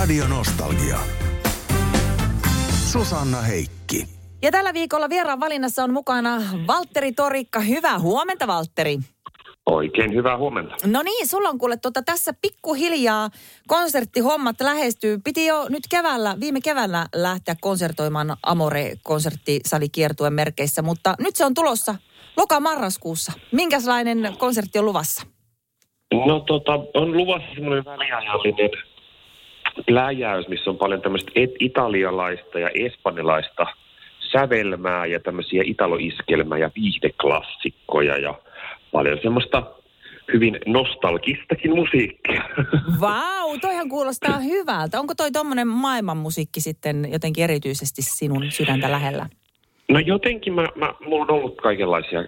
Radio Nostalgia. Susanna Heikki. Ja tällä viikolla vieraan valinnassa on mukana Valtteri Torikka. Hyvää huomenta, Valtteri. Oikein hyvää huomenta. No niin, sulla on kuule tuota, tässä pikkuhiljaa konserttihommat lähestyy. Piti jo nyt keväällä, viime keväällä lähteä konsertoimaan Amore-konserttisalikiertueen merkeissä, mutta nyt se on tulossa loka-marraskuussa. Minkälainen konsertti on luvassa? No tota, on luvassa semmoinen väliajallinen läjäys, missä on paljon tämmöistä italialaista ja espanjalaista sävelmää ja tämmöisiä italoiskelmää ja viihdeklassikkoja ja paljon semmoista hyvin nostalgistakin musiikkia. Vau, toihan kuulostaa hyvältä. Onko toi tommonen maailmanmusiikki sitten jotenkin erityisesti sinun sydäntä lähellä? No jotenkin mä, mä, mulla on ollut kaikenlaisia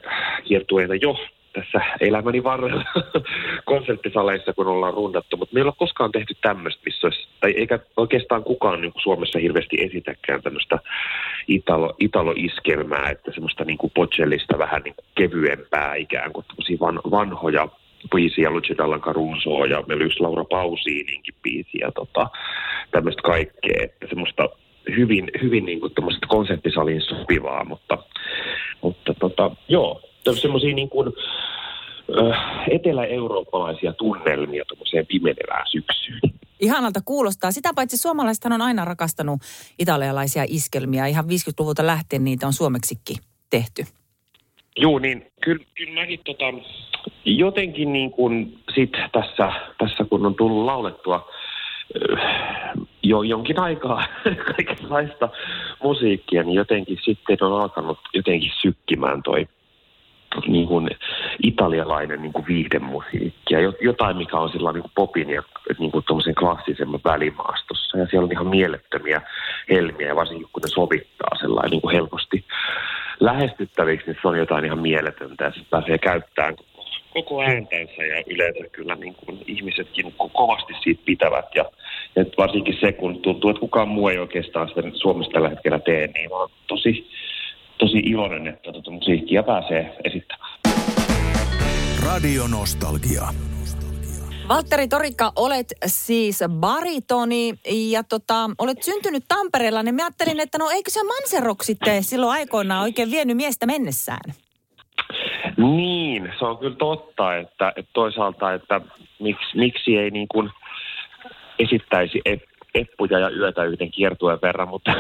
kiertueita jo tässä elämäni varrella konserttisaleissa, kun ollaan rundattu, mutta meillä ei koskaan tehty tämmöistä, missä olisi, tai eikä oikeastaan kukaan niin kuin Suomessa hirveästi esitäkään tämmöistä italo, italo-iskelmää, että semmoista niin kuin Bocellista vähän niin kuin kevyempää ikään kuin van, vanhoja biisiä, Lucio Dallan Carusoa ja meillä yksi Laura Pausiininkin biisi ja tota, tämmöistä kaikkea, että semmoista hyvin, hyvin niin kuin konserttisaliin sopivaa, mutta, mutta tota, joo, semmoisia niin kuin, etelä-eurooppalaisia tunnelmia tuommoiseen pimenevään syksyyn. Ihanalta kuulostaa. Sitä paitsi suomalaisethan on aina rakastanut italialaisia iskelmiä. Ihan 50-luvulta lähtien niitä on suomeksikin tehty. Joo, niin kyllä, kyllä mäkin tota, jotenkin niin kuin sit tässä, tässä, kun on tullut laulettua jo jonkin aikaa kaikenlaista musiikkia, niin jotenkin sitten on alkanut jotenkin sykkimään toi niin kuin italialainen niin kuin viihdemusiikki. Ja jotain, mikä on sillä niin kuin popin ja niin kuin klassisemman välimaastossa. Ja siellä on ihan mielettömiä helmiä ja varsinkin kun ne sovittaa sellainen niin kuin helposti lähestyttäviksi, niin se on jotain ihan mieletöntä. Ja se pääsee käyttämään koko ääntänsä ja yleensä kyllä niin kuin ihmisetkin kovasti siitä pitävät. Ja, ja varsinkin se, kun tuntuu, että kukaan muu ei oikeastaan sitä Suomessa tällä hetkellä tee, niin on tosi tosi iloinen, että tuota musiikkia pääsee esittämään. Radio Nostalgia. Valtteri Torikka, olet siis baritoni ja tota, olet syntynyt Tampereella, niin mä ajattelin, että no eikö se Manserok sitten silloin aikoinaan oikein vienyt miestä mennessään? Niin, se on kyllä totta, että, että toisaalta, että miksi, miksi ei niin kuin esittäisi eppuja ja yötä yhden kiertueen verran, mutta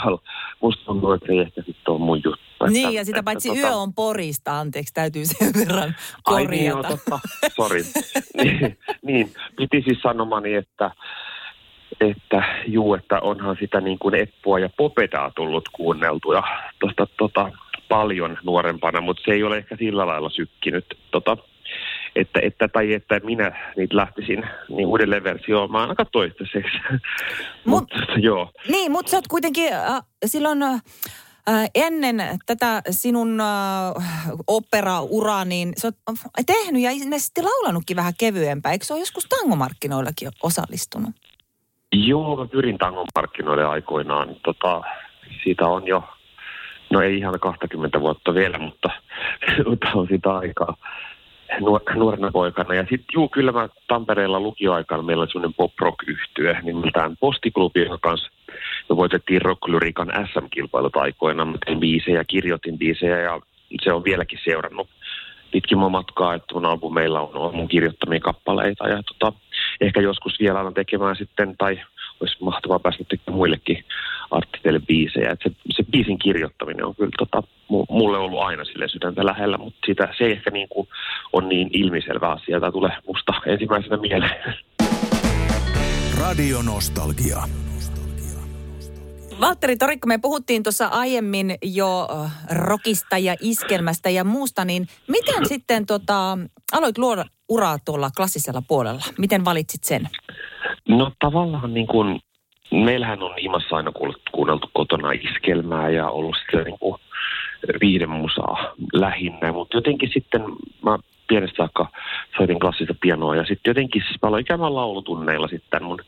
musta tuntuu, että se ei ehkä sitten ole mun juttu. Niin, että, ja sitä että, paitsi tota... yö on porista, anteeksi, täytyy sen verran korjata. Ai niin, joo, totta, sori. niin, niin, piti siis sanomani, että että juu, että onhan sitä niin kuin Eppua ja Popedaa tullut kuunneltua tosta, tota, paljon nuorempana, mutta se ei ole ehkä sillä lailla sykkinyt tota, että, että, tai että minä niitä lähtisin niin uudelleen versioimaan aika toistaiseksi. Mut, mutta joo. Niin, mutta sä oot kuitenkin äh, silloin... Äh, ennen tätä sinun äh, opera-uraa, niin sä oot tehnyt ja ilmeisesti laulanutkin vähän kevyempää. Eikö se ole joskus tangomarkkinoillakin osallistunut? Joo, mä pyrin tangomarkkinoille aikoinaan. Tota, siitä on jo, no ei ihan 20 vuotta vielä, mutta, mutta on sitä aikaa nuorena poikana. Ja sitten juu, kyllä mä Tampereella lukioaikana meillä oli sellainen pop rock yhtye nimeltään Postiklubi, joka kanssa me voitettiin Rocklyrikan SM-kilpailut aikoina. Mä tein biisejä, kirjoitin biisejä ja se on vieläkin seurannut pitkin mun matkaa, että mun albumeilla on, on mun kirjoittamia kappaleita ja tota, ehkä joskus vielä alan tekemään sitten, tai olisi mahtavaa päästä muillekin artisteille biisejä. Et se, se biisin kirjoittaminen on kyllä tota, mulle ollut aina sille sydäntä lähellä, mutta sitä, se ei ehkä niin kuin on niin ilmiselvä asia, tai tulee musta ensimmäisenä mieleen. Radio Nostalgia. Valtteri Torikko, me puhuttiin tuossa aiemmin jo äh, rokista ja iskelmästä ja muusta, niin miten sitten tota, aloit luoda uraa tuolla klassisella puolella? Miten valitsit sen? No tavallaan niin kuin, meillähän on himassa aina kuunneltu kotona iskelmää ja ollut sitten niin kuin viiden musaa lähinnä, mutta jotenkin sitten mä pienestä saakka soitin klassista pianoa ja sitten jotenkin siis mä aloin käymään laulutunneilla sitten mun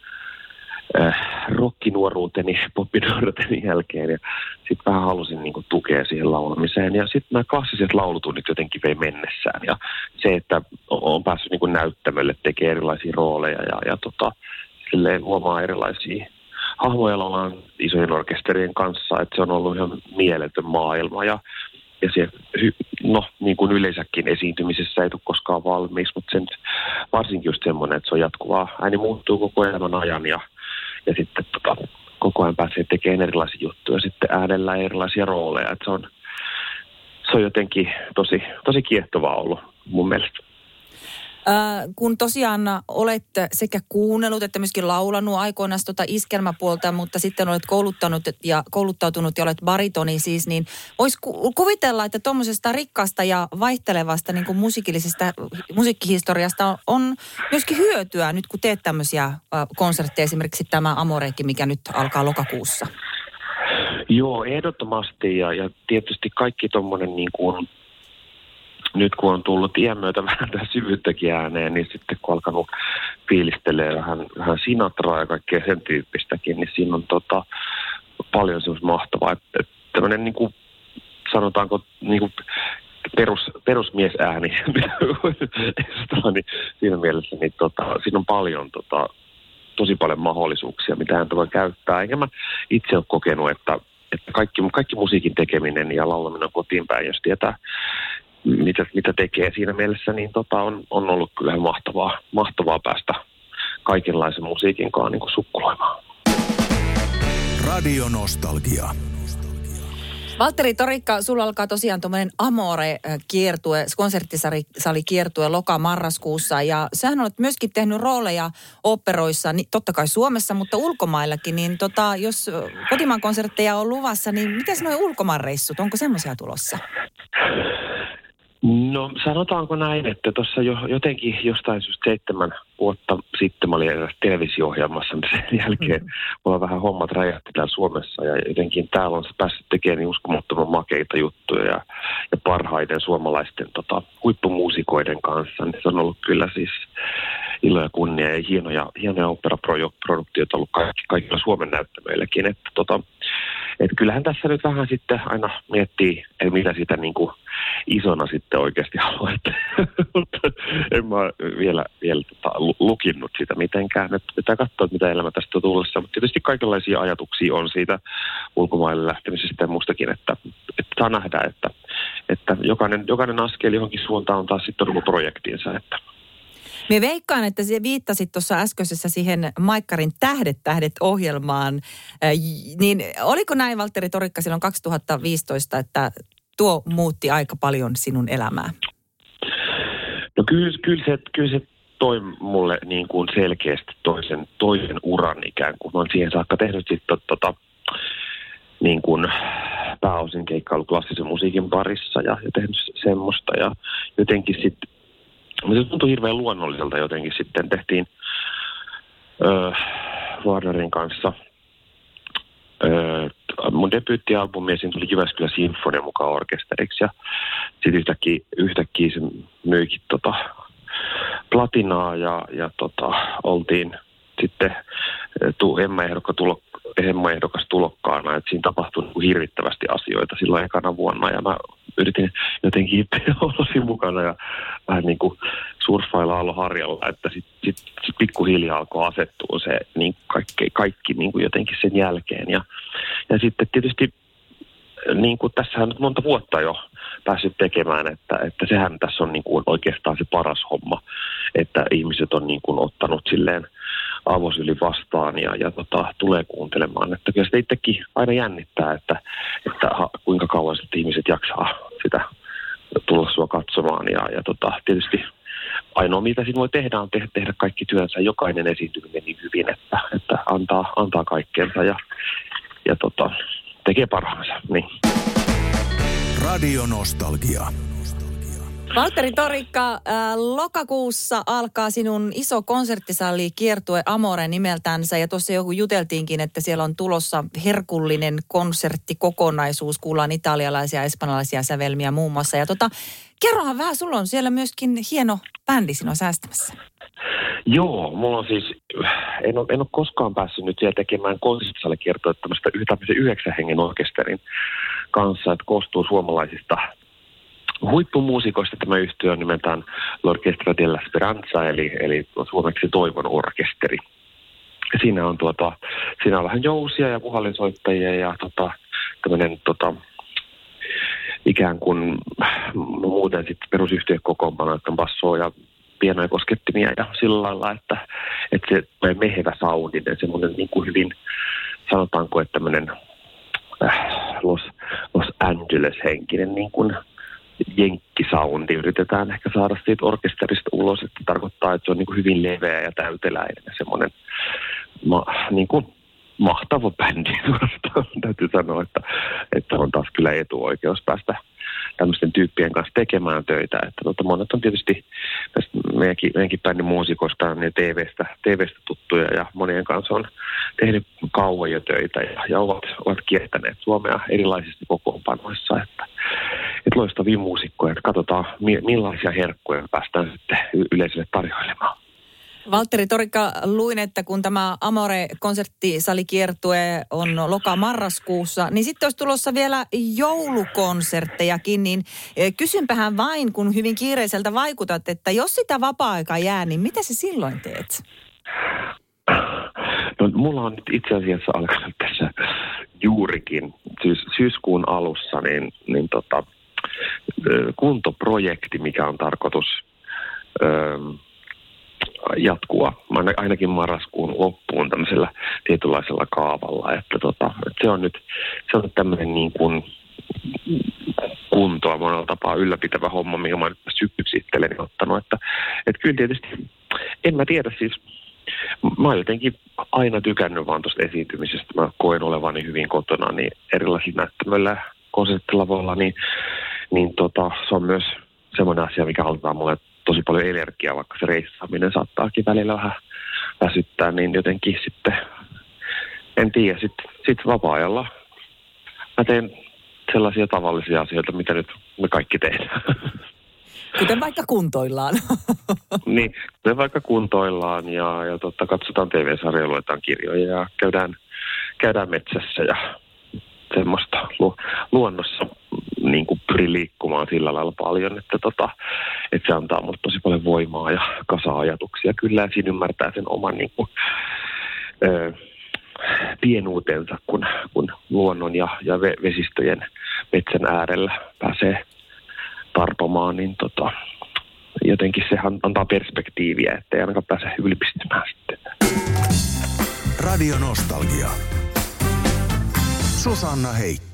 äh, rokkinuoruuteni, poppinuoruuteni jälkeen. Ja sitten vähän halusin niinku tukea siihen laulamiseen. Ja sitten nämä klassiset laulutunnit jotenkin vei mennessään. Ja se, että on päässyt niinku näyttämölle tekemään erilaisia rooleja ja, ja tota, silleen luomaan erilaisia hahmoja ollaan isojen orkesterien kanssa, että se on ollut ihan mieletön maailma ja, ja se, no niin kuin yleensäkin esiintymisessä ei tule koskaan valmiiksi, mutta sen, varsinkin just semmoinen, että se on jatkuvaa, ääni muuttuu koko elämän ajan ja, ja sitten tota, koko ajan pääsee tekemään erilaisia juttuja, sitten äänellä erilaisia rooleja, että se on, se on jotenkin tosi, tosi kiehtovaa ollut mun mielestä. Kun tosiaan olet sekä kuunnellut että myöskin laulanut aikoinaan tuota iskelmäpuolta, mutta sitten olet kouluttanut ja kouluttautunut ja olet baritoni siis, niin voisi ku- kuvitella, että tuommoisesta rikkaasta ja vaihtelevasta niin kuin musiikillisesta musiikkihistoriasta on myöskin hyötyä nyt kun teet tämmöisiä äh, konsertteja, esimerkiksi tämä Amorekin, mikä nyt alkaa lokakuussa. Joo, ehdottomasti ja, ja tietysti kaikki tuommoinen niin kuin nyt kun on tullut iän myötä vähän tähän syvyyttäkin ääneen, niin sitten kun alkanut fiilistelee vähän, vähän Sinatraa ja kaikkea sen tyyppistäkin, niin siinä on tota, paljon semmoista mahtavaa. Että, että tämmöinen niin kuin, sanotaanko niin kuin perus, perusmiesääni, niin siinä mielessä niin tota, siinä on paljon tota, tosi paljon mahdollisuuksia, mitä hän voi käyttää. Enkä mä itse ole kokenut, että, että kaikki, kaikki musiikin tekeminen ja laulaminen on kotiin päin, jos tietää, mitä, mitä tekee siinä mielessä, niin tota, on, on ollut kyllä mahtavaa, mahtavaa päästä kaikenlaisen musiikin kanssa niin sukkuloimaan. Radio Nostalgia. Valtteri Torikka, sulla alkaa tosiaan tuommoinen Amore-kiertue, konserttisali-kiertue loka-marraskuussa. Ja sähän olet myöskin tehnyt rooleja operoissa, niin totta kai Suomessa, mutta ulkomaillakin. Niin tota, jos kotimaan konsertteja on luvassa, niin miten nuo ulkomaanreissut, onko semmoisia tulossa? No sanotaanko näin, että tuossa jo, jotenkin jostain syystä seitsemän vuotta sitten mä olin televisio-ohjelmassa, niin sen jälkeen mm-hmm. mulla vähän hommat räjähti täällä Suomessa ja jotenkin täällä on päässyt tekemään niin uskomattoman makeita juttuja ja, ja parhaiden suomalaisten tota, huippumuusikoiden kanssa. Niin se on ollut kyllä siis ilo ja kunnia ja hienoja, hienoja operaproduktioita ollut kaikki, kaikilla Suomen näyttämöilläkin. Että tota, et kyllähän tässä nyt vähän sitten aina miettii, että mitä sitä niin kuin isona sitten oikeasti haluaa. En mä vielä, vielä tota, lukinnut sitä mitenkään. Nyt pitää katsoa, mitä elämä tästä on tulossa. Mutta tietysti kaikenlaisia ajatuksia on siitä ulkomaille lähtemisestä ja muustakin, että, että saa nähdä, että, että jokainen, jokainen askel johonkin suuntaan on taas sitten ollut projektinsa. Että me veikkaan, että se viittasit tuossa äskeisessä siihen Maikkarin Tähdet tähdet ohjelmaan. Niin oliko näin, Valtteri Torikka, silloin 2015, että tuo muutti aika paljon sinun elämää? No kyllä, kyllä, se, kyllä se toi mulle niin kuin selkeästi toisen, toisen uran ikään kuin. Mä siihen saakka tehnyt sitten tota, niin kuin pääosin keikkailu klassisen musiikin parissa ja, ja tehnyt semmoista. Ja jotenkin sitten mutta se tuntui hirveän luonnolliselta jotenkin sitten. Tehtiin öö, Warnerin kanssa öö, mun debyyttialbumi ja siinä tuli Jyväskylä Sinfonia mukaan orkesteriksi. Ja sitten yhtäkkiä, yhtäkkiä se myikin tota, platinaa ja, ja tota, oltiin sitten tu, Emma ehdokka tulo, ehdokas tulokkaana, että siinä tapahtui niin kuin hirvittävästi asioita silloin ekana vuonna. Ja mä yritin jotenkin olla siinä mukana ja vähän niin kuin surffailla harjalla, että sitten sit, sit pikkuhiljaa alkoi asettua se niin kaikki, kaikki niin kuin jotenkin sen jälkeen. Ja, ja sitten tietysti niin kuin tässä on nyt monta vuotta jo päässyt tekemään, että, että sehän tässä on niin kuin oikeastaan se paras homma, että ihmiset on niin kuin ottanut silleen avosyli vastaan ja, ja tota, tulee kuuntelemaan. Että kyllä sitä itsekin aina jännittää, että, että ha, kuinka kauan sitten ihmiset jaksaa sitä tulla sua katsomaan. Ja, ja tota, tietysti ainoa mitä siinä voi tehdä on tehdä, tehdä kaikki työnsä, jokainen esiintyminen niin hyvin, että, että antaa, antaa kaikkeensa ja, ja tota, tekee parhaansa. Niin. Radio Nostalgia. Valtteri Torikka, äh, lokakuussa alkaa sinun iso konserttisali kiertue Amore nimeltänsä ja tuossa joku juteltiinkin, että siellä on tulossa herkullinen konserttikokonaisuus, kuullaan italialaisia ja espanjalaisia sävelmiä muun muassa. Ja tota, kerrohan vähän, sulla on siellä myöskin hieno bändi sinua säästämässä. Joo, mulla on siis, en ole, en ole koskaan päässyt nyt vielä tekemään konserttisali kiertoa tämmöistä yhdeksän hengen orkesterin kanssa, että koostuu suomalaisista huippumuusikoista tämä yhtiö on nimeltään L'Orchestra della Speranza, eli, eli suomeksi Toivon orkesteri. siinä on, tuota, siinä on vähän jousia ja puhallinsoittajia ja tota, tämmöinen tota, ikään kuin no muuten sitten perusyhtiö kokoonpano, että on bassoa ja pienoja koskettimia ja sillä lailla, että, että se mehevä soundinen, semmoinen niin kuin hyvin, sanotaanko, että tämmöinen äh, Los, Los Angeles-henkinen niin kuin jenkkisoundi yritetään ehkä saada siitä orkesterista ulos, että tarkoittaa, että se on niin kuin hyvin leveä ja täyteläinen semmoinen ma, niin kuin mahtava bändi Täytyy sanoa, että, että on taas kyllä etuoikeus päästä tämmöisten tyyppien kanssa tekemään töitä. Että tota, monet on tietysti meidänkin, meidänkin bändin muusikoista ne TVstä, TVstä tuttuja ja monien kanssa on tehnyt kauan jo töitä ja, ja ovat, ovat kiertäneet Suomea erilaisissa kokoonpanoissa. Että, että loistavia muusikkoja, että katsotaan millaisia herkkuja päästään sitten yleisölle tarjoilemaan. Valtteri Torikka, luin, että kun tämä Amore-konserttisalikiertue on loka-marraskuussa, niin sitten olisi tulossa vielä joulukonserttejakin, niin eh, kysynpähän vain, kun hyvin kiireiseltä vaikutat, että jos sitä vapaa-aikaa jää, niin mitä se silloin teet? No, mulla on nyt itse asiassa alkanut tässä juurikin syys, syyskuun alussa niin, niin tota, kuntoprojekti, mikä on tarkoitus jatkua ainakin marraskuun loppuun tämmöisellä tietynlaisella kaavalla. Että tota, että se on nyt, se on nyt tämmöinen niin kuin kuntoa monella tapaa ylläpitävä homma, minkä mä nyt itselleni ottanut. Että, että kyllä tietysti, en mä tiedä siis, mä oon jotenkin aina tykännyt vaan tuosta esiintymisestä. Mä koen olevani hyvin kotona niin erilaisilla näyttämöillä konserttilavoilla, niin, niin tota, se on myös semmoinen asia, mikä antaa mulle tosi paljon energiaa, vaikka se reissaaminen saattaakin välillä vähän väsyttää, niin jotenkin sitten, en tiedä, sitten sit vapaa-ajalla mä teen sellaisia tavallisia asioita, mitä nyt me kaikki tehdään. Kuten vaikka kuntoillaan. niin, kuten vaikka kuntoillaan ja, ja totta, katsotaan TV-sarjoja, luetaan kirjoja ja käydään, käydään metsässä ja semmoista lu, luonnossa niin kuin pyrin liikkumaan sillä lailla paljon, että, tota, että se antaa mulle tosi paljon voimaa ja kasa-ajatuksia. Kyllä siinä ymmärtää sen oman niin kuin, ö, pienuutensa, kun, kun luonnon ja, ja vesistöjen metsän äärellä pääsee tarpomaan, niin tota, jotenkin se antaa perspektiiviä, ettei ainakaan pääse ylpistymään sitten. Radio Nostalgia. Susanna Heikki.